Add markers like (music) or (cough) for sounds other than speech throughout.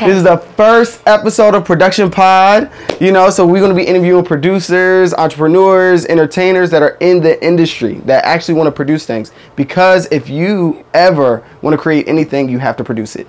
This is the first episode of Production Pod. You know, so we're going to be interviewing producers, entrepreneurs, entertainers that are in the industry that actually want to produce things. Because if you ever want to create anything, you have to produce it.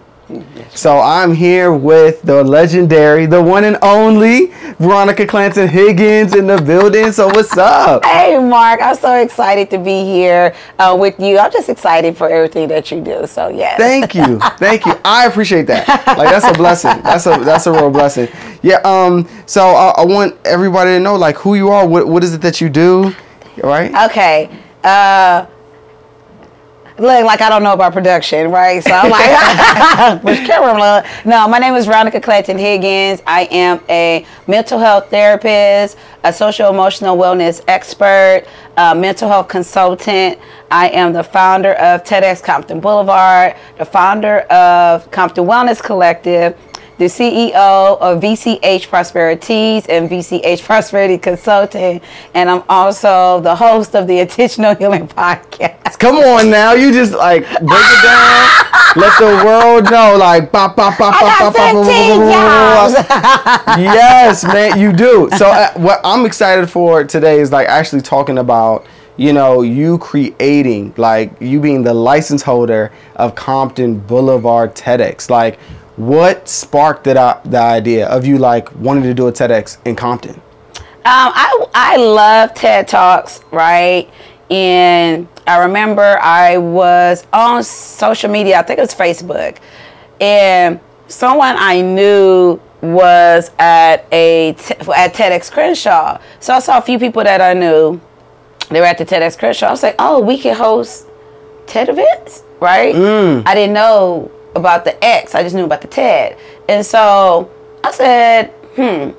So I'm here with the legendary, the one and only Veronica Clanton Higgins in the building. So what's up? Hey, Mark. I'm so excited to be here uh, with you. I'm just excited for everything that you do. So yeah. Thank you, thank you. I appreciate that. Like that's a blessing. That's a that's a real blessing. Yeah. Um. So I, I want everybody to know like who you are. What what is it that you do? Right. Okay. Uh, look like I don't know about production, right? So I'm like, (laughs) which camera? Uh, no, my name is Veronica Clanton Higgins. I am a mental health therapist, a social emotional wellness expert, a mental health consultant. I am the founder of TEDx Compton Boulevard, the founder of Compton Wellness Collective the CEO of VCH Prosperities and VCH Prosperity Consulting, and I'm also the host of the Intentional Healing Podcast. Come on now, you just like break it down, let the world know, like bop bop bop bop bop bop. Yes, man, you do. So uh, what I'm excited for today is like actually talking about you know, you creating, like you being the license holder of Compton Boulevard TEDx. Like, what sparked that the idea of you like wanting to do a TEDx in Compton? Um, I I love TED Talks, right? And I remember I was on social media. I think it was Facebook, and someone I knew was at a at TEDx Crenshaw. So I saw a few people that I knew. They were at the TEDx Crenshaw. I was like, oh, we can host TED events, right? Mm. I didn't know about the X. I just knew about the TED. And so I said, hmm,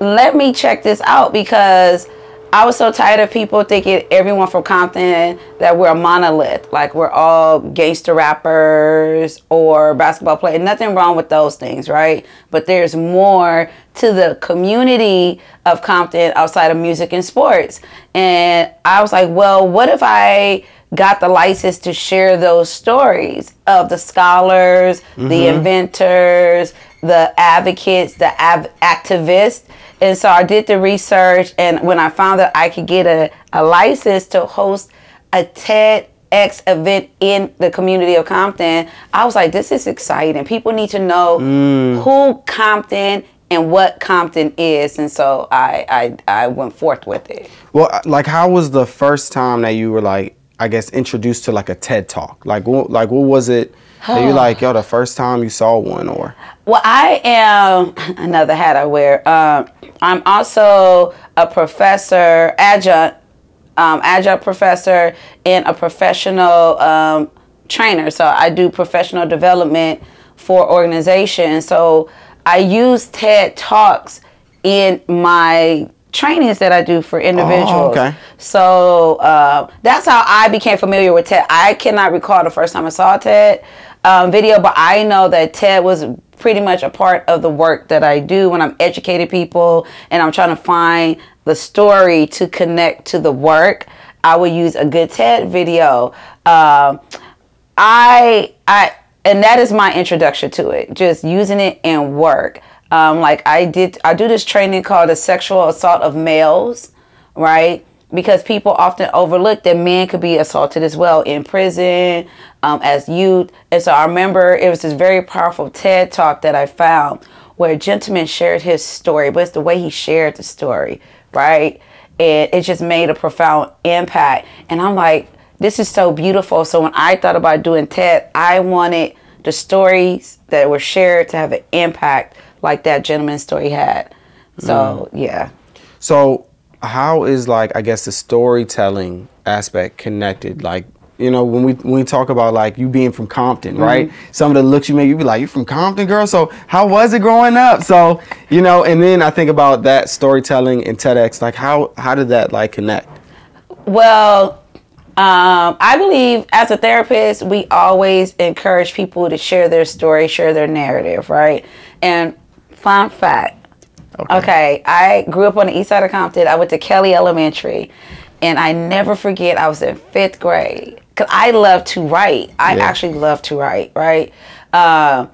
let me check this out because I was so tired of people thinking everyone from Compton that we're a monolith, like we're all gangster rappers or basketball players. Nothing wrong with those things, right? But there's more to the community of Compton outside of music and sports. And I was like, well, what if I got the license to share those stories of the scholars, mm-hmm. the inventors, the advocates, the av- activists. And so I did the research, and when I found that I could get a, a license to host a TEDx event in the community of Compton, I was like, this is exciting. People need to know mm. who Compton and what Compton is, and so I, I I went forth with it. Well, like, how was the first time that you were like, I guess, introduced to like a TED talk? Like, what, like what was it? That you like, yo, the first time you saw one, or? Well, I am (laughs) another hat I wear. Um, I'm also a professor, adjunct, um, adjunct professor, and a professional um, trainer. So I do professional development for organizations. So I use TED Talks in my trainings that I do for individuals. Oh, okay. So uh, that's how I became familiar with TED. I cannot recall the first time I saw TED um, video, but I know that TED was pretty much a part of the work that I do when I'm educating people and I'm trying to find the story to connect to the work. I would use a good TED video. Uh, I I and that is my introduction to it. Just using it in work. Um, like I did, I do this training called the sexual assault of males, right? Because people often overlook that men could be assaulted as well in prison, um, as youth. And so I remember it was this very powerful TED talk that I found where a gentleman shared his story, but it's the way he shared the story, right? And it just made a profound impact. And I'm like, this is so beautiful. So when I thought about doing TED, I wanted the stories that were shared to have an impact like that gentleman's story had. So mm. yeah. So how is like I guess the storytelling aspect connected? Like you know when we when we talk about like you being from Compton, mm-hmm. right? Some of the looks you make, you be like, you from Compton, girl. So how was it growing up? So you know, and then I think about that storytelling in TEDx. Like how how did that like connect? Well. Um, I believe as a therapist, we always encourage people to share their story, share their narrative, right? And Fun fact. Okay. okay. I grew up on the east side of Compton. I went to Kelly Elementary, and I never forget. I was in fifth grade because I love to write. I yeah. actually love to write, right? Uh,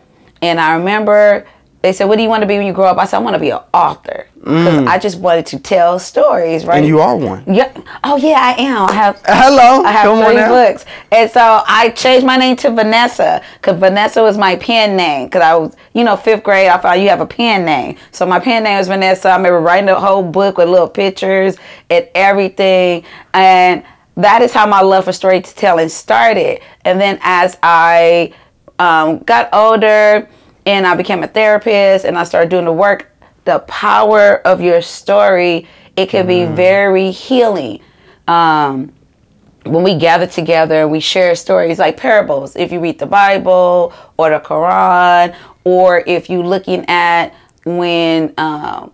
And I remember they said, "What do you want to be when you grow up?" I said, "I want to be an author because I just wanted to tell stories." Right? Mm. And you are one. Yeah. Oh yeah, I am. I have. Hello. I have Come three books, and so I changed my name to Vanessa because Vanessa was my pen name. Because I was, you know, fifth grade, I found you have a pen name, so my pen name was Vanessa. I remember writing the whole book with little pictures and everything, and that is how my love for storytelling started. And then as I um, got older and I became a therapist and I started doing the work, the power of your story, it can be very healing. Um, when we gather together and we share stories like parables, if you read the Bible or the Quran, or if you're looking at when um,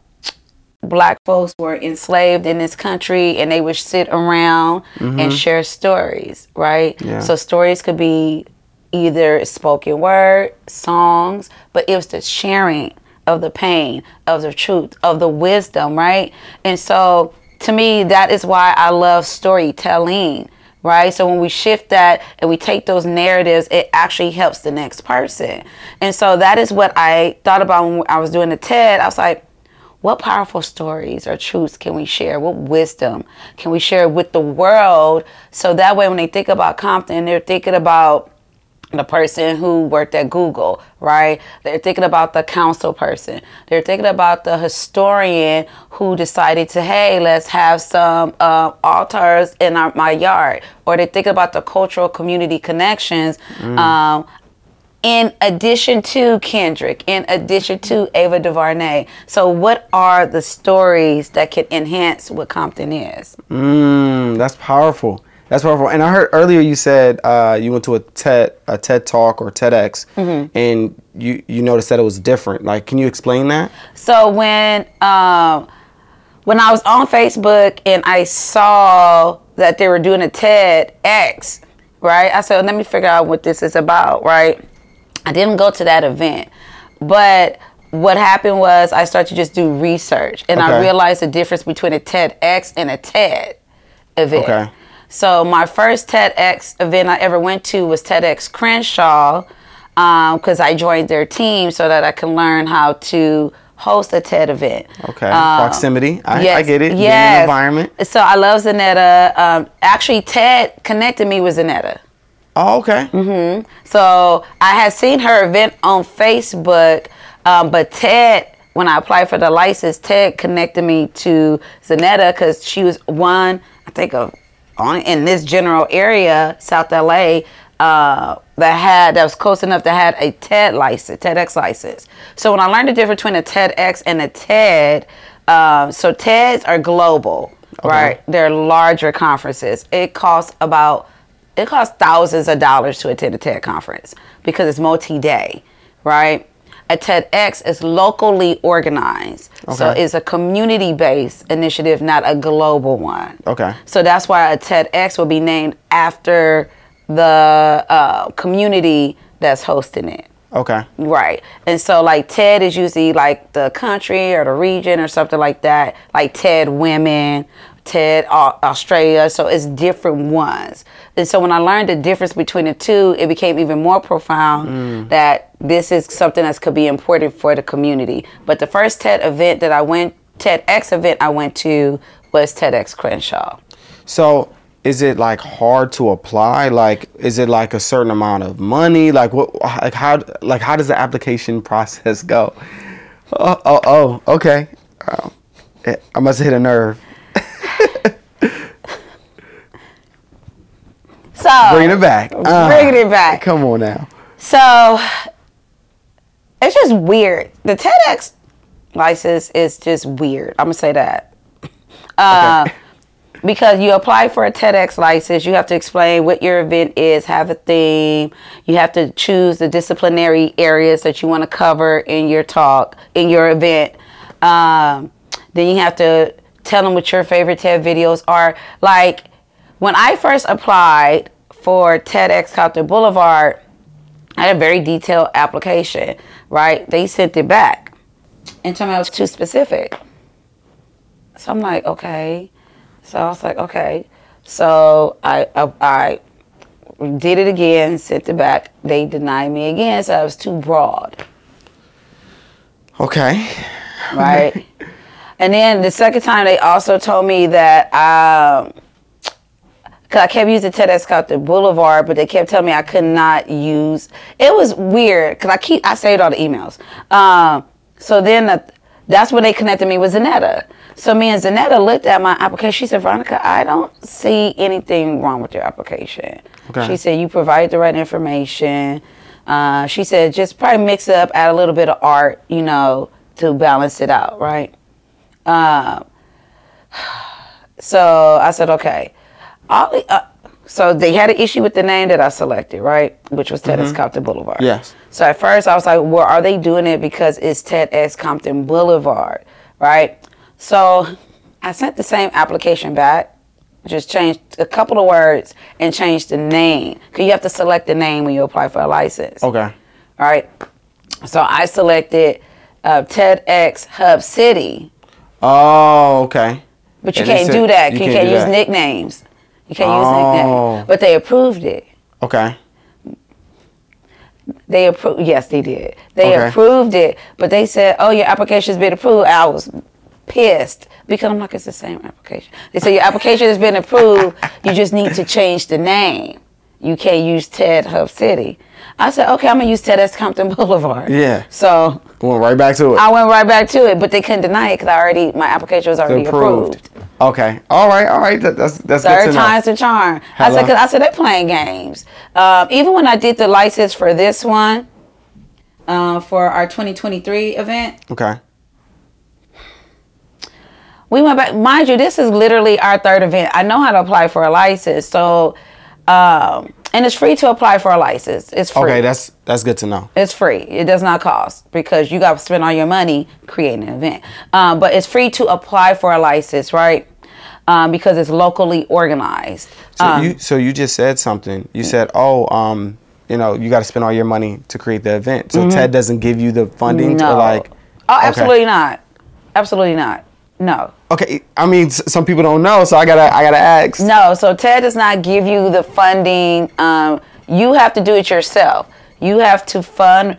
black folks were enslaved in this country and they would sit around and share stories, right? Yeah. So stories could be either spoken word, songs, but it was the sharing of the pain, of the truth, of the wisdom, right? And so to me, that is why I love storytelling, right? So when we shift that and we take those narratives, it actually helps the next person. And so that is what I thought about when I was doing the TED. I was like, what powerful stories or truths can we share? What wisdom can we share with the world? So that way, when they think about Compton, they're thinking about the person who worked at Google, right? They're thinking about the council person. They're thinking about the historian who decided to, hey, let's have some uh, altars in our, my yard. Or they're thinking about the cultural community connections. Um, in addition to Kendrick, in addition to Ava DuVernay. So, what are the stories that can enhance what Compton is? Mm, that's powerful. That's powerful. And I heard earlier you said uh, you went to a TED a TED talk or TEDx, Mm-hmm. and you you noticed that it was different. Like, can you explain that? So when um, when I was on Facebook and I saw that they were doing a TEDx, right? I said, let me figure out what this is about, right? I didn't go to that event, but what happened was I started to just do research, and I realized the difference between a TEDx and a TED event. Okay. So my first TEDx event I ever went to was TEDx Crenshaw, because I joined their team so that I can learn how to host a TED event. Okay. Um, Proximity. I, I get it. Yes. environment. So I love Zanetta. Um, actually, TED connected me with Zanetta. Oh, okay. Mm-hmm. So I had seen her event on Facebook, um, but Ted, when I applied for the license, Ted connected me to Zanetta because she was one, I think, of on in this general area, South LA, uh, that had that was close enough to had a TED license, TEDx license. So when I learned the difference between a TEDx and a TED, um, so TEDs are global, right? They're larger conferences. It costs about it costs thousands of dollars to attend a TED conference because it's multi-day, right? A TEDx is locally organized, so it's a community-based initiative, not a global one. Okay. So that's why a TEDx will be named after the uh, community that's hosting it. Okay. Right. And so like TED is usually like the country or the region or something like that. Like TED Women, TED Australia. So it's different ones. And so when I learned the difference between the two, it became even more profound that this is something that could be important for the community. But the first TED event that I went, TEDx event I went to was TEDx Crenshaw. So is it like hard to apply? Like, is it like a certain amount of money? Like, what? Like how? Like how does the application (laughs) process go? Oh, oh, oh okay. Oh, I must have hit a nerve. (laughs) So Bringing it back. Ah, Bringing it back. Come on now. So it's just weird. The TEDx license is just weird. I'm gonna say that. (laughs) Uh, Because you apply for a TEDx license, you have to explain what your event is, have a theme. You have to choose the disciplinary areas that you want to cover in your talk, in your event. Um, then you have to tell them what your favorite TED videos are. Like when I first applied for TEDx Compton Boulevard, I had a very detailed application, right? They sent it back and told me I was too specific. So I'm like, okay. So I was like, okay. So I, I, I did it again, sent it back. They denied me again, so I was too broad. Okay. right? (laughs) and then the second time, they also told me that um, cause I kept using TEDx Compton Boulevard, but they kept telling me I could not use. It was weird because I keep I saved all the emails. Um, so then the, that's when they connected me with Zanetta. So me and Zanetta looked at my application. She said, Veronica, I don't see anything wrong with your application. Okay. She said you provide the right information. Uh, she said just probably mix it up, add a little bit of art, you know, to balance it out, right? Um, (sighs) so I said, okay. All the, uh, so they had an issue with the name that I selected, right? Which was TEDx Compton Boulevard. Yes. So at first I was like, well, are they doing it because it's TEDx Compton Boulevard, right? So I sent the same application back, just changed a couple of words and changed the name. Because you have to select the name when you apply for a license. Okay. All right. So I selected uh, TEDx Hub City, Oh, okay. but you And can't said do that. you You, can't can't, use that. nicknames. You can't use Oh. nicknames. But they approved it. Okay. They approved. Yes, they did. They Okay. approved it, but they said, "Oh, your application's been approved." I was pissed because I'm like, "It's the same application." They said your application has been approved. You just need to change the name. You can't use TED Hub City. I said, "Okay, I'm gonna use TEDx Compton (laughs) Boulevard." Yeah. So Went right back to it. I went right back to it, but they couldn't deny it because I already my application was already approved. Okay. All right. All right. That, that's that's good Third to know. time's the charm. I said, cause I said they're playing games. Um, even when I did the license for this one, uh, for our 2023 event, Okay. we went back. Mind you, this is literally our third event. I know how to apply for a license, so um, and it's free to apply for a license. It's free. Okay. That's that's good to know. It's free. It does not cost because you got to spend all your money creating an event. Um, but it's free to apply for a license, right? Um, because it's locally organized. So Um, you so you just said something. You said, "Oh, um, you know, you got to spend all your money to create the event." So TED doesn't give you the funding to Mm-hmm. like. Oh, Okay. absolutely not. Absolutely not. No. Okay. I mean, s- some people don't know, so I gotta I gotta ask. No, so TED does not give you the funding. Um, you have to do it yourself. You have to fund.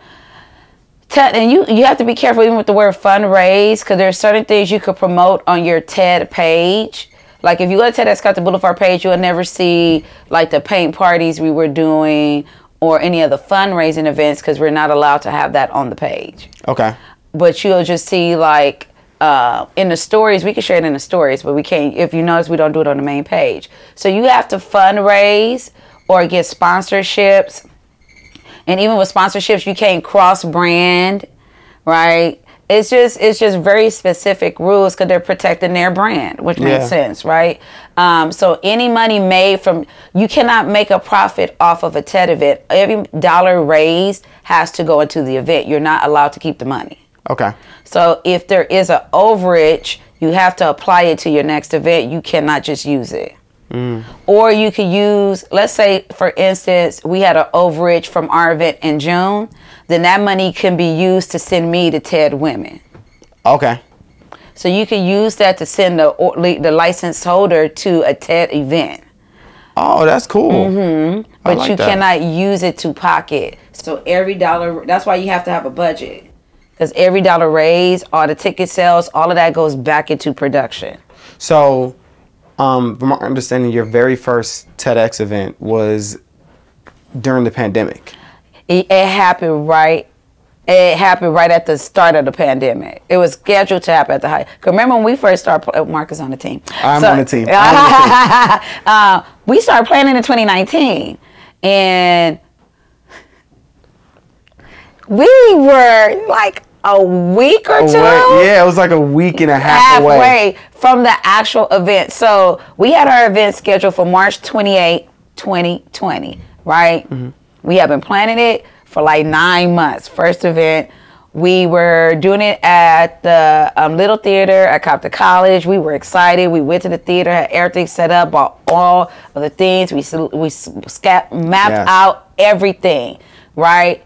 TED, and you you have to be careful even with the word fundraise because there's certain things you could promote on your TED page. Like if you go to TEDx Compton Boulevard page, you'll never see like the paint parties we were doing or any of the fundraising events because we're not allowed to have that on the page. Okay. but you'll just see like uh, in the stories we can share it in the stories but we can't if you notice we don't do it on the main page. So you have to fundraise or get sponsorships. And even with sponsorships you can't cross brand right it's just it's just very specific rules because they're protecting their brand which Yeah. makes sense right um, so any money made from you cannot make a profit off of a ted event every dollar raised has to go into the event you're not allowed to keep the money Okay. so if there is an overage, you have to apply it to your next event. You cannot just use it. Or you could use, let's say, for instance, we had an overage from our event in June. Then that money can be used to send me to TED Women. Okay. So you can use that to send the or- the license holder to a TED event, Oh, that's cool. Mm-hmm. but like you that. cannot use it to pocket. So every dollar, that's why you have to have a budget. Because every dollar raised, all the ticket sales, all of that goes back into production. So, um, from my understanding, your very first TEDx event was during the pandemic. It, it happened right. It happened right at the start of the pandemic. It was scheduled to happen at the high. Cause remember when we first started? pl- Marcus on the team. I'm on the team. (laughs) On uh, we started planning in 2019, and we were like a week or two Away- yeah, it was like a week and a half away. from the actual event. So we had our event scheduled for March 28, 2020, right? Mm-hmm. We have been planning it for like nine months. First event, we were doing it at the um, Little Theater at Compton College. We were excited. We went to the theater, had everything set up, bought all of the things. We we sca- mapped Yes. out everything, right?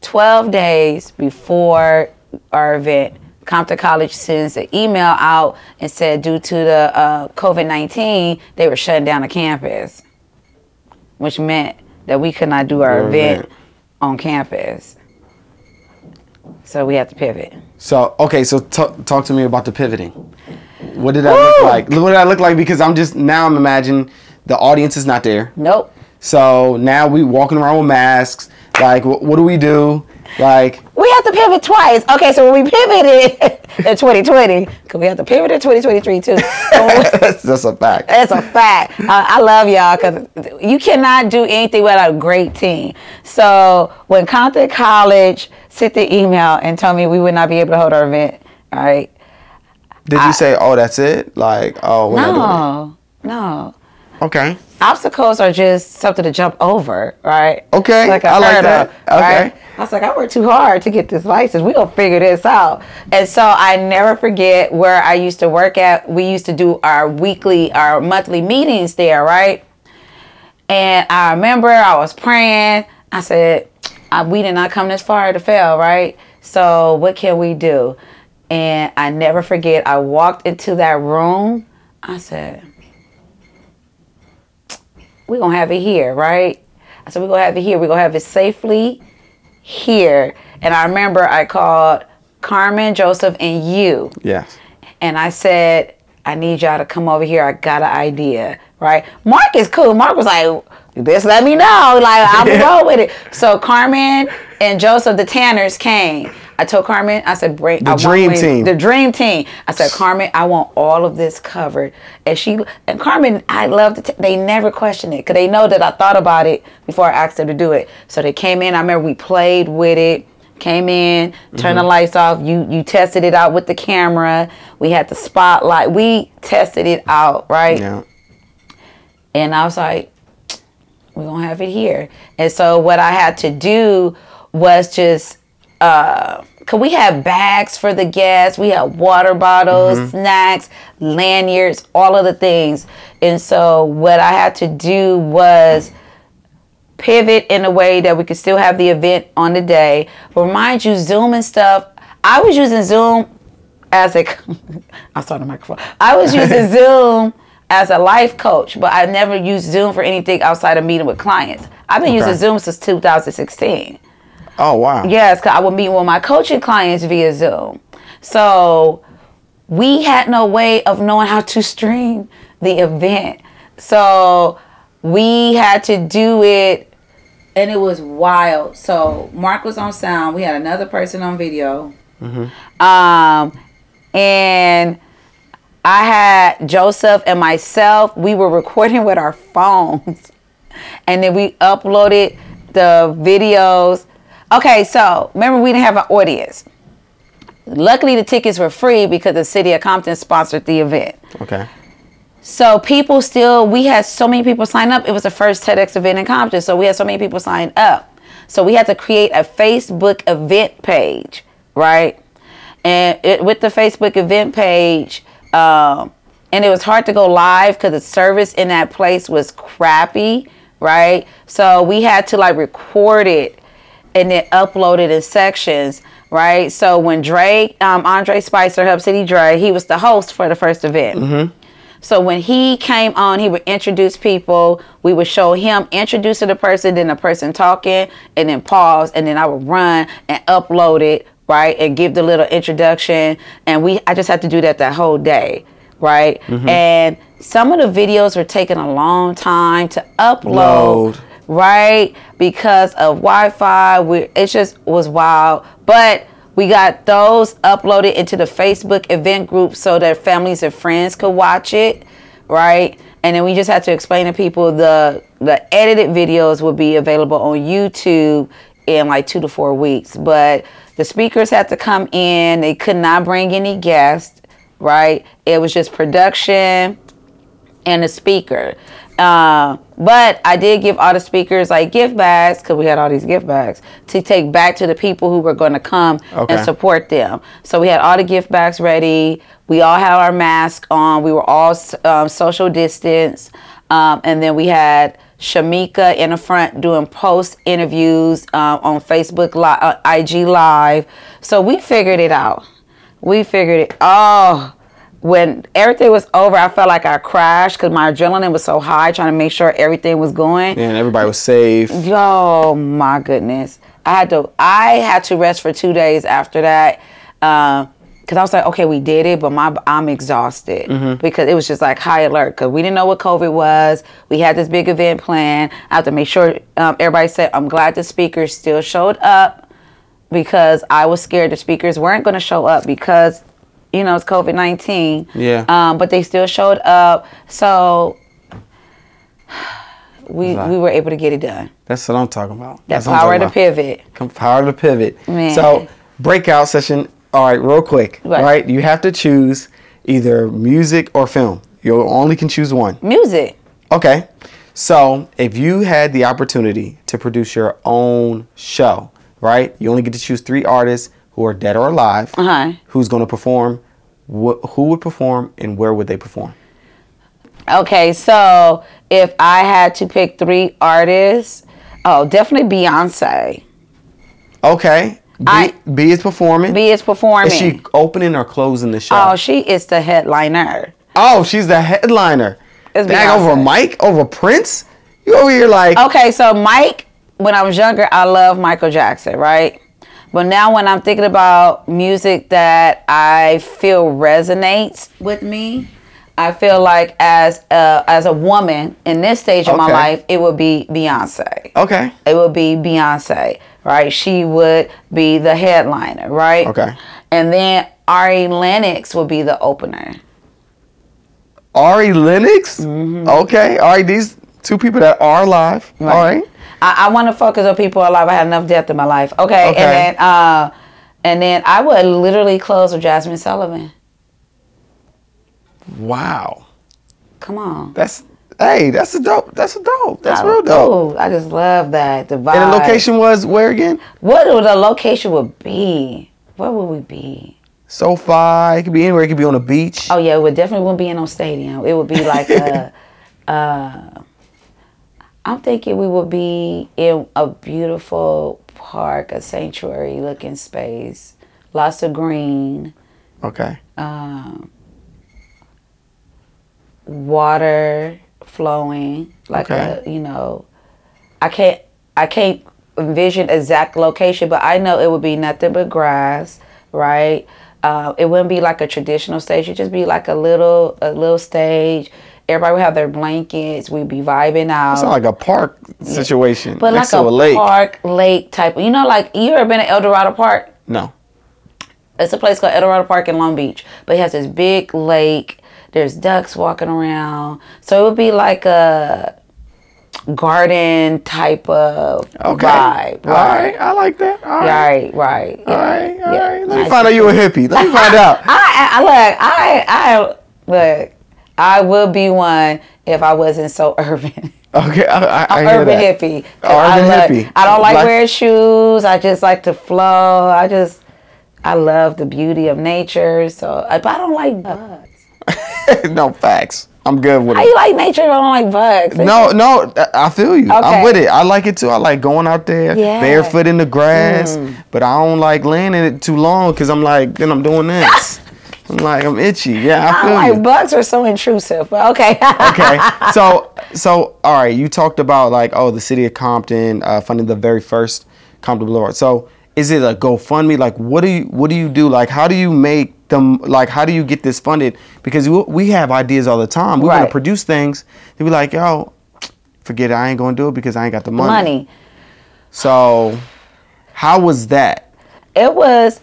12 days before our event, Compton College sends an email out and said due to the uh, COVID 19, they were shutting down the campus, which meant that we could not do our Your event, event. on campus. So we had to pivot. So okay, so t- talk to me about the pivoting. What did that look like? What did that look like? Because I'm just now I'm imagining the audience is not there. Nope. So now we walking around with masks. Like, wh- what do we do? Like, We have to pivot twice. Okay, so when we pivoted (laughs) in 2020, because we have to pivot in 2023 too. that's, (laughs) that's a fact. That's a fact. Uh, I love y'all because you cannot do anything without a great team. So when Compton College sent the email and told me we would not be able to hold our event, all right? Did you say, oh, that's it? Like, oh, No, no. Okay. Obstacles are just something to jump over, right? Okay, I like hurdle, that. Okay. I was like, I worked too hard to get this license. We gonna figure this out. And so I never forget where I used to work at. We used to do our weekly, our monthly meetings there, right? And I remember I was praying. I said, "I- we did not come this far to fail, right? So what can we do? And I never forget, I walked into that room. I said, we're to have it here, right? I said, we're to have it here. We're to have it safely here. And I remember I called Carmen, Joseph, and you. Yes. And I said, I need y'all to come over here. I got an idea, right? Mark is cool. Mark was like, just let me know. Like, I'll (laughs) go with it. So Carmen and Joseph, the Tanners, came. I told Carmen, I said, bring The I dream me- team. The dream team. I said, Carmen, I want all of this covered. And she and Carmen, I love to. They never question it because they know that I thought about it before I asked them to do it. So they came in. I remember we played with it. Came in, turned the mm-hmm. lights off. You you tested it out with the camera. We had the spotlight. We tested it out, right? Yeah. And I was like, we're gonna have it here. And so what I had to do was just uh cause we had bags for the guests, we had water bottles, snacks, lanyards, all of the things. And so what I had to do was pivot in a way that we could still have the event on the day. But mind you, Zoom and stuff, I was using Zoom as a (laughs) I saw the microphone. I was using (laughs) Zoom as a life coach, but I never used Zoom for anything outside of meeting with clients. I've been using Zoom since 2016. Oh wow. Yes, because I would meet with my coaching clients via Zoom. So we had no way of knowing how to stream the event. So we had to do it, and it was wild. So Mark was on sound. We had another person on video. Um, and I had Joseph and myself. We were recording with our phones, (laughs) and then we uploaded the videos. Okay, so remember we didn't have an audience. Luckily, the tickets were free because the city of Compton sponsored the event. Okay. So people still, we had so many people sign up. It was the first TEDx event in Compton, so we had so many people sign up. So we had to create a Facebook event page, right? And it, with the Facebook event page, um, and it was hard to go live because the service in that place was crappy, right? So we had to like record it and then uploaded it in sections, right? So when Drake, um, Andre Spicer, Hub City Dre, he was the host for the first event. So when he came on, he would introduce people. We would show him introducing the person, then the person talking, and then pause, and then I would run and upload it, right, and give the little introduction. And we, I just had to do that that whole day, right? And some of the videos were taking a long time to upload Load. Right? Because of Wi-Fi, we it just was wild. But we got those uploaded into the Facebook event group so that families and friends could watch it, right? And then we just had to explain to people the the edited videos will be available on YouTube in like two to four weeks. But the speakers had to come in; they could not bring any guests, right? It was just production and a speaker. Uh, but I did give all the speakers like gift bags because we had all these gift bags to take back to the people who were going to come Okay. and support them. So we had all the gift bags ready. We all had our mask on. We were all um, social distance. Um, and then we had Shamika in the front doing post interviews um, on Facebook, Li- uh, IG Live. So we figured it out. We figured it. Oh, when everything was over, I felt like I crashed because my adrenaline was so high, trying to make sure everything was going. And everybody was safe. Oh my goodness. I had to I had to rest for two days after that. Um, Cause I was like, okay, we did it, but my I'm exhausted Mm-hmm. because it was just like high alert. Cause we didn't know what COVID was. We had this big event planned. I have to make sure um, everybody said. I'm glad the speakers still showed up because I was scared the speakers weren't going to show up because you know it's COVID nineteen. Yeah. Um, but they still showed up, so we Exactly. we were able to get it done. That's what I'm talking about. That That's power to pivot. Come power to pivot. Man. So breakout session. All right, real quick. What? Right, you have to choose either music or film. You only can choose one. Music. Okay. So if you had the opportunity to produce your own show, right? You only get to choose three artists who are dead or alive. Uh-huh. Who's going to perform? Wh- who would perform and where would they perform? Okay, so if I had to pick three artists, oh, definitely Beyonce. Okay. B, I- B is performing. B is performing. Is she opening or closing the show? oh, she is the headliner. Oh, she's the headliner. It's Dang, over Mike, over Prince. You over here like Okay, so Mike, when I was younger, I loved Michael Jackson, right? But now when I'm thinking about music that I feel resonates with me, I feel like as a, as a woman in this stage of my life, it would be Beyonce. okay, It would be Beyonce, right? She would be the headliner, right? Okay. And then Ari Lennox would be the opener. Ari Lennox. Mm-hmm. Okay, all right. These two people that are alive. All right. I, I want to focus on people alive. I had enough death in my life. Okay. Okay. And then uh and then I would literally close with Jazmine Sullivan. Wow. Come on. That's hey. That's a dope. That's a dope. That's I, real dope. ooh, I just love that. The vibe. And the location was where again? What would the location would be? Where would we be? So far, It could be anywhere. It could be on a beach. Oh yeah, it would definitely wouldn't be in no stadium. It would be like (laughs) a uh I'm thinking we would be in a beautiful park, a sanctuary looking space. Lots of green. Okay. um, water flowing like Okay. a you know i can't i can't envision exact location but i know it would be nothing but grass right uh, it wouldn't be like a traditional stage it'd just be like a little a little stage everybody would have their blankets we'd be vibing out Sound like a park situation but next like a, a lake. park lake type you know like you ever been to el dorado park No. it's a place called El Dorado Park in Long Beach, but it has this big lake. There's ducks walking around, so it would be like a garden type of Okay. vibe. All right. I like that. All right. right, right. All right. All yeah. right. Let me Nice. find out you a hippie. Let me find (laughs) out. I, I look, I, I look. I would be one if I wasn't so (laughs) urban. Okay. I, I, I I'm hear urban that. hippie. 'Cause Urban I like- hippie. I don't like Black- wearing shoes. I just like to flow. I just, I love the beauty of nature. So, but I don't like bugs. (laughs) no facts. I'm good with How it. you like nature? but I don't like bugs. No, no, I I feel you. I'm with it. I like it too. I like going out there Yeah. barefoot in the grass, Mm. but I don't like laying in it too long because I'm like, then I'm doing this. (laughs) I'm like, I'm itchy. Yeah, I I feel don't like you. bugs are so intrusive. But okay. okay, (laughs) so so all right, you talked about like oh the city of Compton uh, funding the very first Compton Boulevard. So is it a GoFundMe? Like what do you what do you do? Like how do you make them? Like how do you get this funded? Because we, we have ideas all the time. We want Right. to produce things. They be like yo, forget it. I ain't gonna do it because I ain't got the money. Money. So how was that? It was.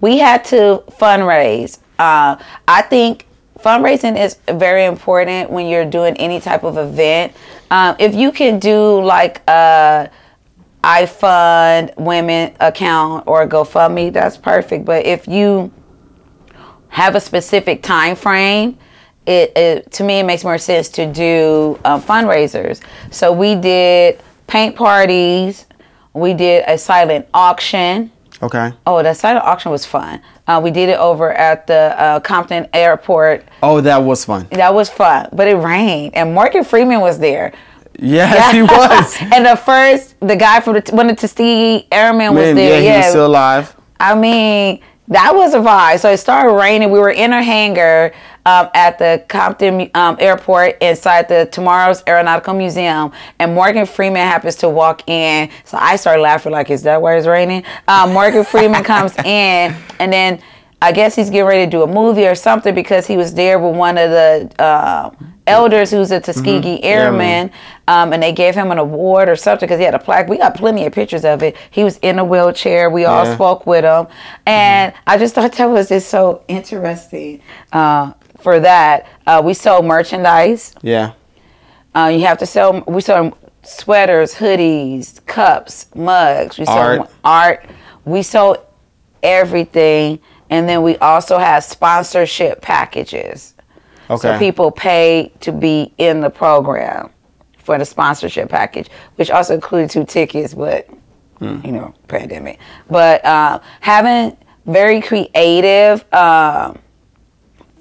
We had to fundraise. Uh, I think fundraising is very important when you're doing any type of event. Um, if you can do like a IFundWomen account or GoFundMe, that's perfect. But if you have a specific time frame, it, it to me it makes more sense to do um, fundraisers. So we did paint parties, we did a silent auction. Okay. Oh, that silent auction was fun. Uh, we did it over at the uh, Compton Airport. Oh, that was fun. That was fun, but it rained, and Morgan Freeman was there. Yes, he was. (laughs) and the first, the guy from the one of the Tuskegee Airmen was Man, there. yeah, he was still alive. I mean, that was a vibe. So it started raining. We were in a hangar. Um, at the Compton um, Airport inside the Tomorrow's Aeronautical Museum, and Morgan Freeman happens to walk in. So I start laughing like, "Is that why it's raining?" Um, Morgan Freeman comes (laughs) in, and then I guess he's getting ready to do a movie or something because he was there with one of the uh, elders who's a Tuskegee mm-hmm. Airman, um, and they gave him an award or something because he had a plaque. We got plenty of pictures of it. He was in a wheelchair. We all yeah. spoke with him, and mm-hmm. I just thought that was just so interesting. Uh, for that, uh, we sold merchandise. Yeah. Uh, you have to sell. We sold sweaters, hoodies, cups, mugs. We sold art. art. We sold everything and then we also have sponsorship packages. Okay. So people pay to be in the program for the sponsorship package, which also included two tickets, but mm. you know, pandemic. But uh, having very creative uh,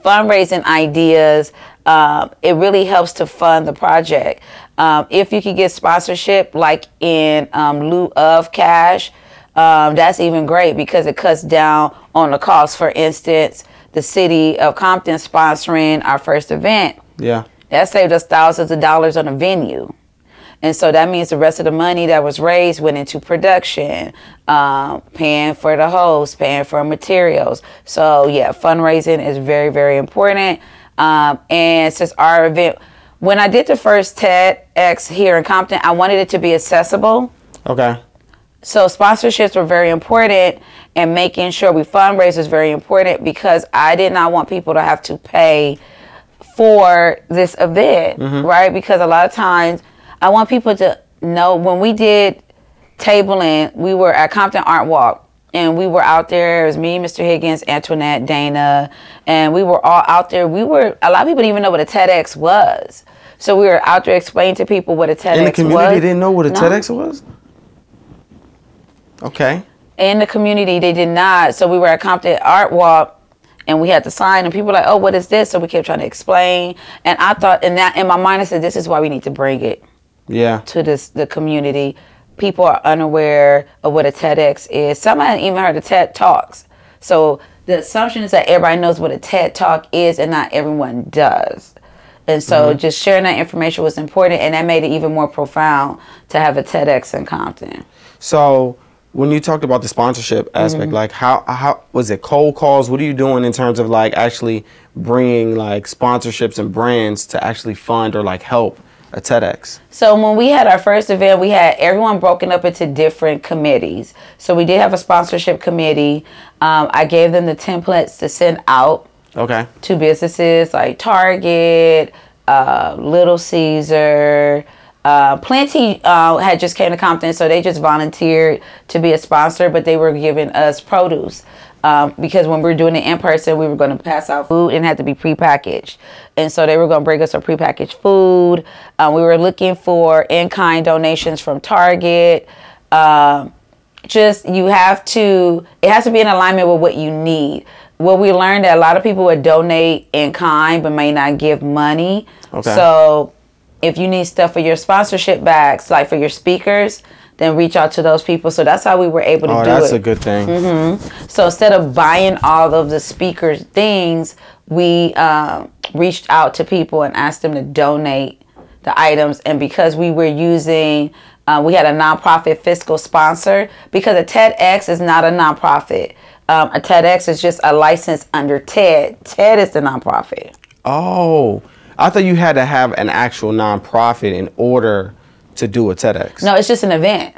fundraising ideas, uh, it really helps to fund the project. Um, if you could get sponsorship, like in um, lieu of cash, um, that's even great because it cuts down on the cost. For instance, the city of Compton sponsoring our first event. Yeah. That saved us thousands of dollars on a venue. And so that means the rest of the money that was raised went into production, um, paying for the host, paying for materials. So, yeah, fundraising is very, very important. Um, and since our event, when I did the first TEDx here in Compton, I wanted it to be accessible. Okay. So sponsorships were very important and making sure we fundraise is very important because I did not want people to have to pay for this event, mm-hmm. right? Because a lot of times I want people to know when we did tabling, we were at Compton Art Walk and we were out there. It was me, Mr. Higgins, Antoinette, Dana, and we were all out there. We were a lot of people didn't even know what a TEDx was. So we were out there explaining to people what a TEDx was. And the community was. didn't know what a no. TEDx was? Okay. In the community, they did not. So we were at Compton Art Walk, and we had to sign, and people were like, "Oh, what is this?" So we kept trying to explain, and I thought, in that in my mind, I said, "This is why we need to bring it." Yeah. To this the community, people are unaware of what a TEDx is. Some haven't even heard of TED Talks. So the assumption is that everybody knows what a TED Talk is, and not everyone does. And so mm-hmm. just sharing that information was important, and that made it even more profound to have a TEDx in Compton. So when you talked about the sponsorship aspect, mm-hmm. like how how was it cold calls? What are you doing in terms of like actually bringing like sponsorships and brands to actually fund or like help a TEDx? So when we had our first event, we had everyone broken up into different committees. So we did have a sponsorship committee. Um, I gave them the templates to send out. Okay. To businesses like Target, uh, Little Caesar. Uh, Plenty uh, had just came to Compton, so they just volunteered to be a sponsor, but they were giving us produce. Um, because when we were doing it in person, we were going to pass out food and had to be prepackaged. And so they were going to bring us some prepackaged food. Um, we were looking for in kind donations from Target. Um, just you have to, it has to be in alignment with what you need. What we learned that a lot of people would donate in kind but may not give money. Okay. So if you need stuff for your sponsorship bags, like for your speakers, then reach out to those people. So that's how we were able to oh, do that's it. that's a good thing. Mm-hmm. So instead of buying all of the speakers things, we um, reached out to people and asked them to donate the items. And because we were using, uh, we had a nonprofit fiscal sponsor because a TEDx is not a nonprofit. Um, a TEDx is just a license under TED. TED is the nonprofit. Oh, I thought you had to have an actual nonprofit in order to do a TEDx. No, it's just an event.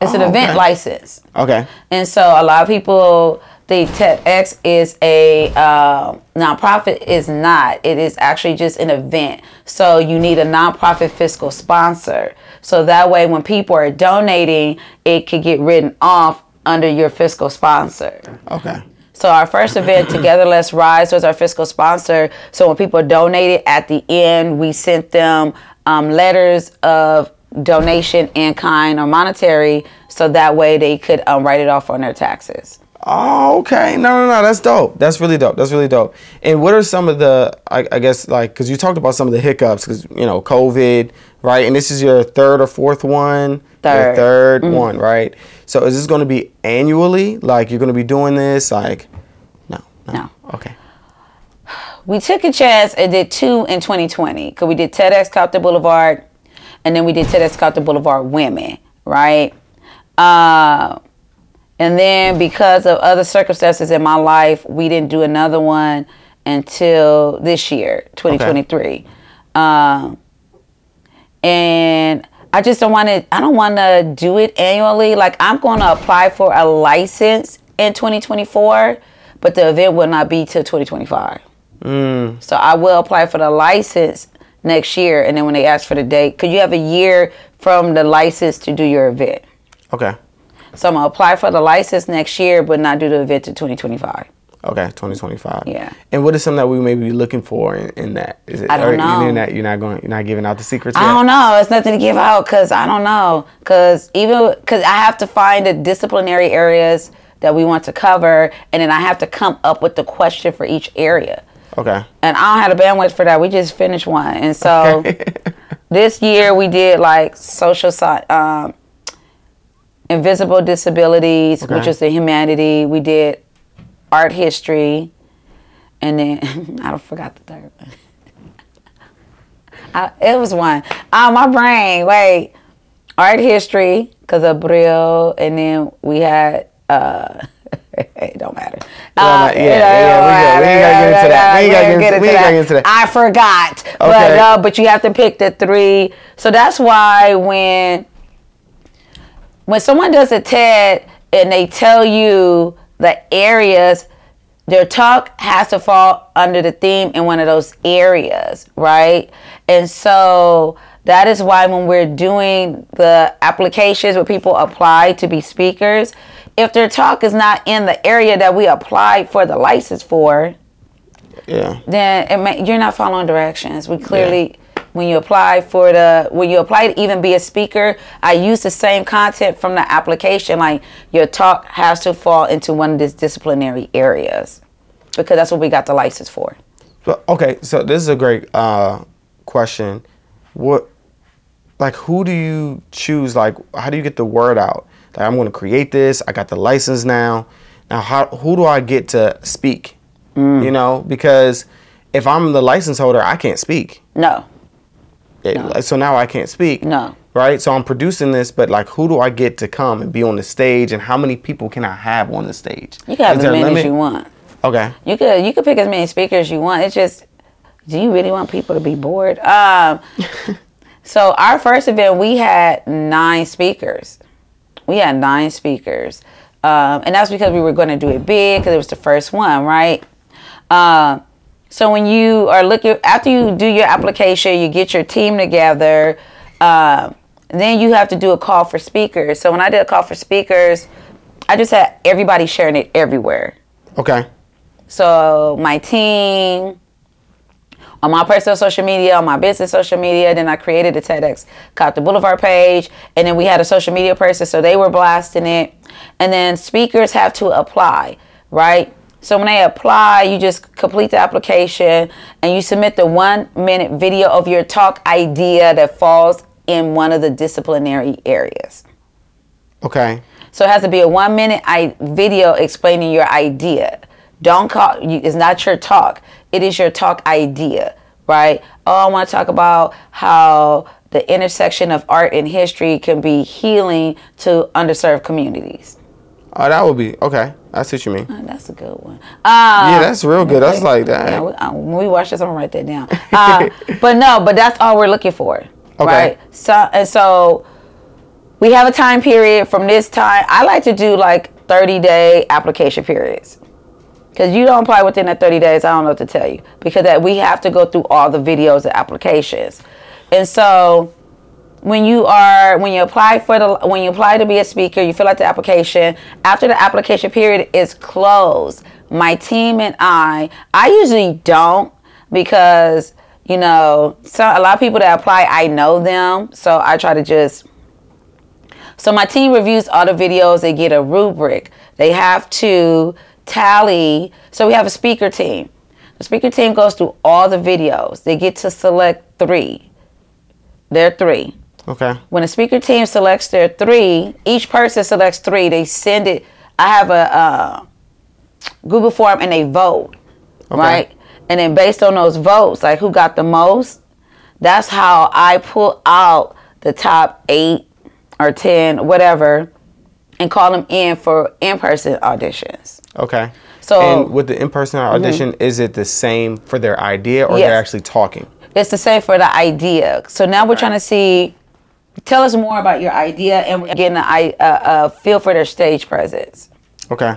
It's oh, an event okay. license. Okay. And so a lot of people think TEDx is a uh, nonprofit. Is not. It is actually just an event. So you need a nonprofit fiscal sponsor. So that way, when people are donating, it could get written off under your fiscal sponsor. Okay. So our first event, Together Let's Rise, was our fiscal sponsor. So when people donated at the end, we sent them um, letters of donation in kind or monetary, so that way they could um, write it off on their taxes. Oh, okay. No, no, no. That's dope. That's really dope. That's really dope. And what are some of the, I, I guess, like, because you talked about some of the hiccups, because, you know, COVID, right? And this is your third or fourth one? Third. Your 3rd mm-hmm. one, right? So is this going to be annually? Like, you're going to be doing this? Like, no, no. No. Okay. we took a chance and did two in 2020 because we did TEDx Compton Boulevard, and then we did Compton Boulevard Women, right? Uh, and then because of other circumstances in my life, we didn't do another one until this year, 2023. Um, and I just don't want to. I don't want to do it annually. Like I'm going to apply for a license in 2024, but the event will not be till 2025. So I will apply for the license next year, and then when they ask for the date, because you have a year from the license to do your event. Okay. So I'm gonna apply for the license next year, but not do the event to 2025. Okay, 2025. Yeah. And what is something that we may be looking for in, in that? Is it? I don't know. You're not, you're not going. You're not giving out the secrets. I yet? don't know. It's nothing to give out because I don't know. Because even because I have to find the disciplinary areas that we want to cover, and then I have to come up with the question for each area. Okay. And I don't have the bandwidth for that. We just finished one, and so (laughs) this year we did like social sci- um, invisible disabilities, which Okay. is the humanity. We did art history, and then (laughs) I don't forgot the third one. (laughs) I, it was one. Oh, my brain. Wait, art history because of Brill, and then we had. Uh, (laughs) it don't matter. Uh, yeah, yeah, we ain't gotta get into that. We ain't gotta get into- we ain't gotta get into that. I forgot. But Okay. uh, but you have to pick the three. So that's why when when someone does a TED and they tell you the areas, their talk has to fall under the theme in one of those areas, right? And so that is why when we're doing the applications where people apply to be speakers, if their talk is not in the area that we applied for the license for, Yeah. then it may, you're not following directions. We clearly, when you apply for the, when you apply to even be a speaker, I use the same content from the application. Like your talk has to fall into one of these disciplinary areas because that's what we got the license for. Okay, so this is a great uh, question. What, like, who do you choose? Like, how do you get the word out? I'm going to create this. I got the license now. Now, how who do I get to speak? Mm. You know, because if I'm the license holder, I can't speak. No, It- No. So now I can't speak. No. Right. So I'm producing this, but like, who do I get to come and be on the stage, and how many people can I have on the stage? you can have Is as many as you want. Okay. You could you could pick as many speakers you want. It's just, do you really want people to be bored? Um, (laughs) so our first event we had nine speakers. We had nine speakers, um, and that's because we were going to do it big because it was the first one, right? Um, so when you are looking after you do your application, you get your team together. Um, then you have to do a call for speakers. So when I did a call for speakers, I just had everybody sharing it everywhere. Okay. So my team, on my personal social media, on my business social media, then I created a TEDx Compton Boulevard page, and then we had a social media person, so they were blasting it. And then speakers have to apply, right? So when they apply, you just complete the application and you submit the one minute video of your talk idea that falls in one of the disciplinary areas. Okay. So it has to be a one minute I- video explaining your idea. Don't call you. It's not your talk. It is your talk idea, right? Oh, I want to talk about how the intersection of art and history can be healing to underserved communities. Oh, that would be okay. That's what you mean. Oh, that's a good one. Um, Yeah, that's real good. That's like that. yeah, we, uh, when we watch this, I'm gonna write that down. (laughs) Uh, but no, but that's all we're looking for, right? So and so we have a time period from this time. I like to do like 30 day application periods. Because you don't apply within that 30 days, I don't know what to tell you. Because that we have to go through all the videos and applications. And so when you are when you apply for the when you apply to be a speaker, you fill out the application. After the application period is closed, my team and I, I usually don't because you know, so a lot of people that apply, I know them, so I try to just so my team reviews all the videos. They get a rubric. They have to tally. So we have a speaker team. The speaker team goes through all the videos. They get to select three. They're three. Okay. When a speaker team selects their three, each person selects three. They send it. I have a uh, Google form and they vote, okay. right? and then based on those votes, like who got the most, that's how I pull out the top eight or ten, whatever, and call them in for in-person auditions. Okay. So- and with the in-person audition, is it the same for their idea, or Yes. they're actually talking? It's the same for the idea. So now we're trying to see. Tell us more about your idea and we're getting a, a, a feel for their stage presence. Okay.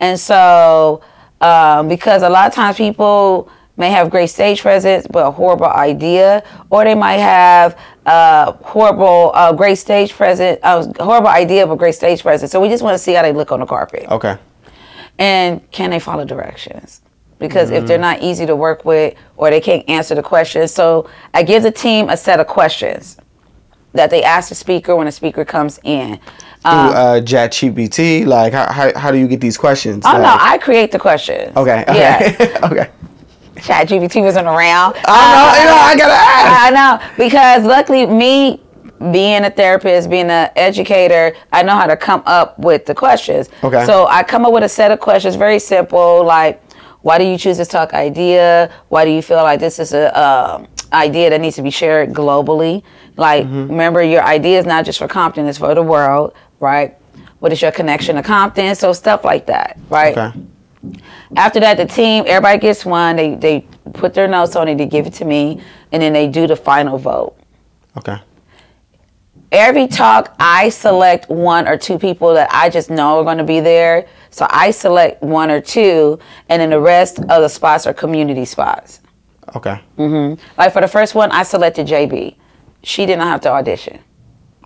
And so, um, because a lot of times people may have great stage presence but a horrible idea, or they might have uh, horrible, uh, great stage presence, uh, horrible idea but great stage presence. So we just want to see how they look on the carpet Okay. And can they follow directions? Because if they're mm-hmm. not easy to work with or they can't answer the questions, so I give the team a set of questions that they ask the speaker when the speaker comes in. Through um, uh, ChatGPT, like how, how how do you get these questions? Oh no, I create the questions. Okay. (laughs) Yeah. Okay. okay. Chat GPT wasn't around. Oh, uh, I know. You know. I gotta ask. I know because luckily me being a therapist, being an educator, I know how to come up with the questions. Okay. So I come up with a set of questions, very simple, like why do you choose this talk idea? Why do you feel like this is a um, idea that needs to be shared globally? Like, Mm-hmm. remember, your idea is not just for Compton; it's for the world, right? What is your connection to Compton? So stuff like that, right? Okay. After that, the team, everybody gets one. They they put their notes on it. They give it to me, and then they do the final vote. Okay. Every talk, I select one or two people that I just know are going to be there. So I select one or two, and then the rest of the spots are community spots. Okay. Mhm. Like for the first one, I selected JB. She did not have to audition.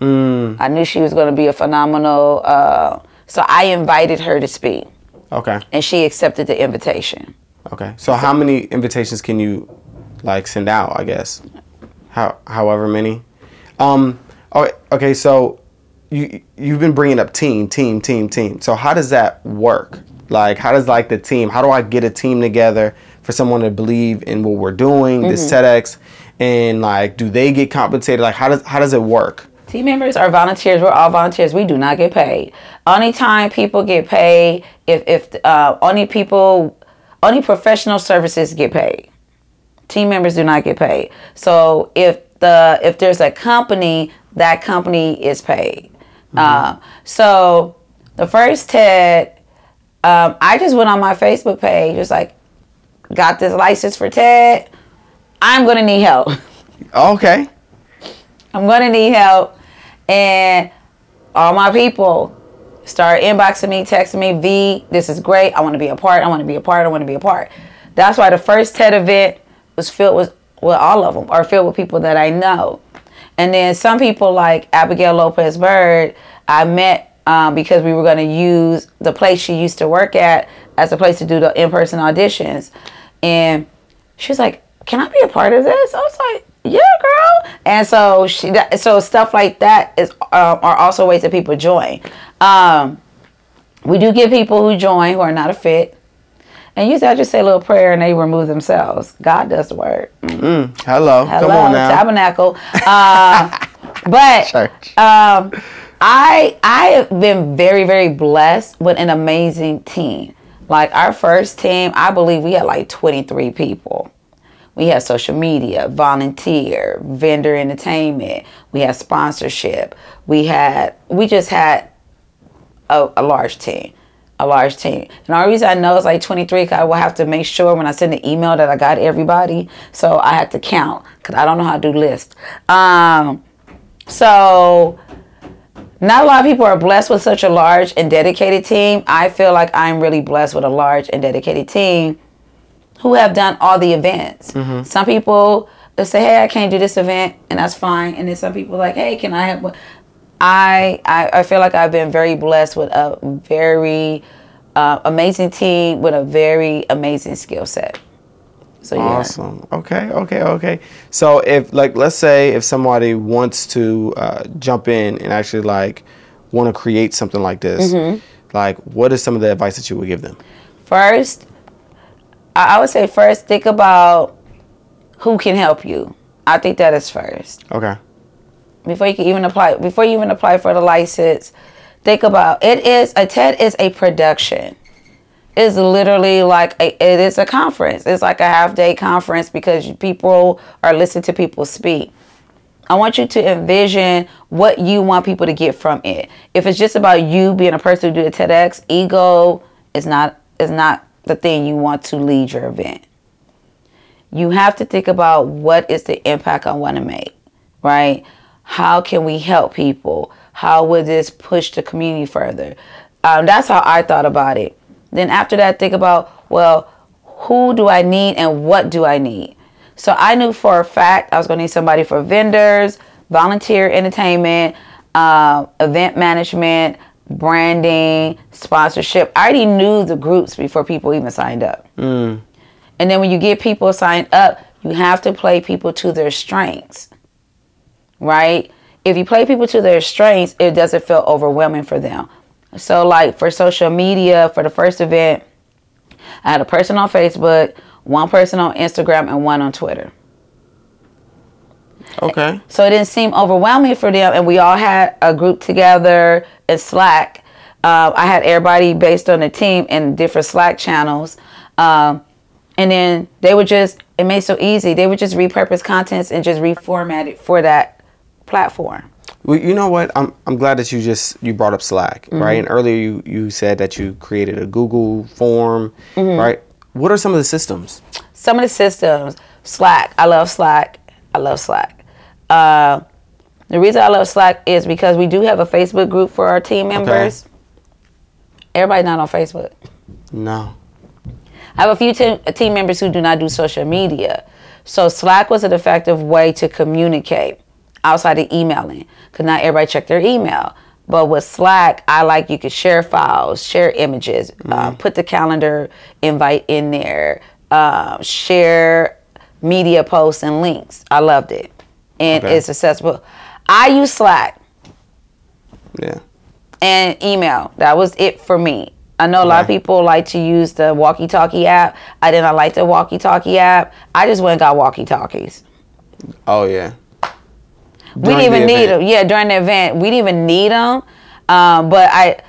Mm, I knew she was going to be a phenomenal. Uh, so I invited her to speak, okay. and she accepted the invitation. Okay. So how many invitations can you like send out? I guess. How however many. Um. Okay. So you you've been bringing up team, team, team, team. So how does that work? Like how does like the team? How do I get a team together for someone to believe in what we're doing, this TEDx, and like do they get compensated? Like how does how does it work? Team members are volunteers. We're all volunteers. We do not get paid. Only time people get paid if if uh, only people only professional services get paid. Team members do not get paid. So if the if there's a company, that company is paid. Uh, so the first TED, um, I just went on my Facebook page, just like got this license for TED. I'm gonna need help. (laughs) Okay. I'm gonna need help. And all my people start inboxing me, texting me, V, this is great. I wanna be a part. I wanna be a part. I wanna be a part. That's why the first TED event was filled with, with all of them, or filled with people that I know. And then some people like Abigail Lopez Bird, I met um, because we were going to use the place she used to work at as a place to do the in-person auditions. And she was like, "Can I be a part of this?" I was like, "Yeah, girl." And so she, so stuff like that is um, are also ways that people join. Um, we do get people who join who are not a fit. And usually I just say a little prayer and they remove themselves. God does the work. Hello. Come on now. tabernacle. Uh, (laughs) but Church. um, I I have been very very blessed with an amazing team. Like our first team, I believe we had like 23 people. We had social media, volunteer, vendor entertainment. We had sponsorship. We had we just had a, a large team. A large team. And the reason I know it's like 23 because I will have to make sure when I send the email that I got everybody. So I had to count because I don't know how to do lists. Um, so not a lot of people are blessed with such a large and dedicated team. I feel like I'm really blessed with a large and dedicated team who have done all the events. Some people they say, "Hey, I can't do this event," and that's fine. And then some people like, "Hey, can I have?" one?" I I, I feel like I've been very blessed with a very uh, amazing team with a very amazing skill set. So yeah. Awesome. Okay. Okay. Okay. So if like let's say if somebody wants to uh, jump in and actually like want to create something like this, Mm-hmm. like what is some of the advice that you would give them? First, I I would say first think about who can help you. I think that is first. Okay. Before you can even apply before you even apply for the license think about it is a ted is a production it's literally like a, it is a conference. It's like a half day conference because people are listening to people speak. I want you to envision what you want people to get from it. If it's just about you being a person who do a TEDx, ego is not is not the thing you want to lead your event. You have to think about what is the impact I want to make, right? How can we help people? How would this push the community further? Um, that's how I thought about it. Then after that, think about, well, who do I need and what do I need? So I knew for a fact I was going to need somebody for vendors, volunteer entertainment, uh, event management, branding, sponsorship. I already knew the groups before people even signed up. Mm. And then when you get people signed up, you have to play people to their strengths, right? If you play people to their strengths, it doesn't feel overwhelming for them. So, like for social media, for the first event, I had a person on Facebook, one person on Instagram, and one on Twitter. Okay. So it didn't seem overwhelming for them, and we all had a group together in Slack. Uh, I had everybody based on the team in different Slack channels, um, and then they would just it made so easy. They would just repurpose contents and just reformat it for that platform. Well, you know what? I'm I'm glad that you just you brought up Slack, mm-hmm. right? And earlier you you said that you created a Google form, mm-hmm. right? What are some of the systems? Some of the systems, Slack. I love Slack. I love Slack. Uh, the reason I love Slack is because we do have a Facebook group for our team members. Okay. Everybody's not on Facebook. No. I have a few te- team members who do not do social media. So Slack was an effective way to communicate outside of emailing because not everybody check their email. But with Slack, I like you could share files, share images, mm-hmm. uh, put the calendar invite in there, uh, share media posts and links. I loved it, and okay. it's accessible. I use Slack. Yeah. And email. That was it for me. I know a lot of people like to use the walkie talkie app. I did not like the walkie talkie app. I just went and got walkie talkies. Oh, yeah we didn't even need them. Yeah, during the event, we didn't even need them. Um, but I,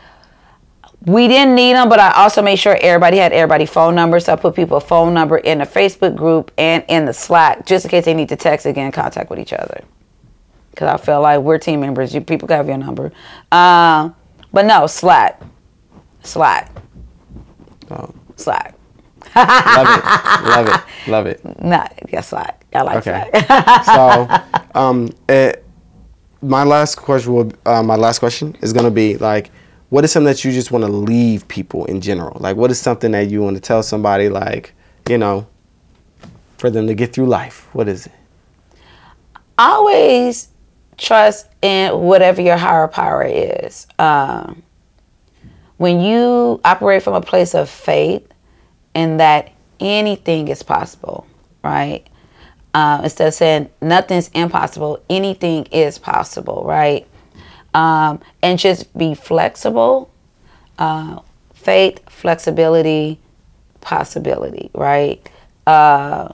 we didn't need them. But I also made sure everybody had everybody phone numbers. So I put people phone number in the Facebook group and in the Slack, just in case they need to text again, contact with each other. Because I feel like we're team members. You people have your number. Uh, but no, Slack, Slack, oh. Slack. Love it, love it, love it. Not yeah, Slack. I like okay. that. (laughs) so, (laughs) um, it, my last question will, uh, my last question is gonna be like, what is something that you just want to leave people in general? Like, what is something that you want to tell somebody, like, you know, for them to get through life? What is it? Always trust in whatever your higher power is. Um, when you operate from a place of faith and that anything is possible, right? uh, instead of saying nothing's impossible, anything is possible, right? Um, and just be flexible. Uh, faith, flexibility, possibility, right? Uh,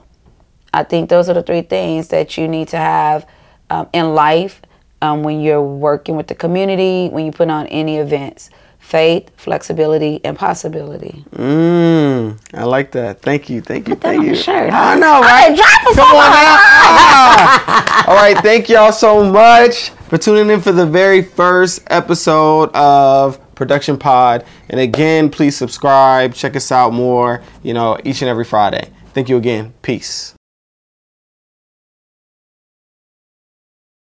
I think those are the three things that you need to have um, in life um, when you're working with the community, when you put on any events faith, flexibility, and possibility. Mmm, I like that. Thank you, thank you, Put thank you. Shirt, I know, right? Come on (laughs) ah! All right, thank y'all so much for tuning in for the very first episode of Production Pod. And again, please subscribe, check us out more. You know, each and every Friday. Thank you again. Peace.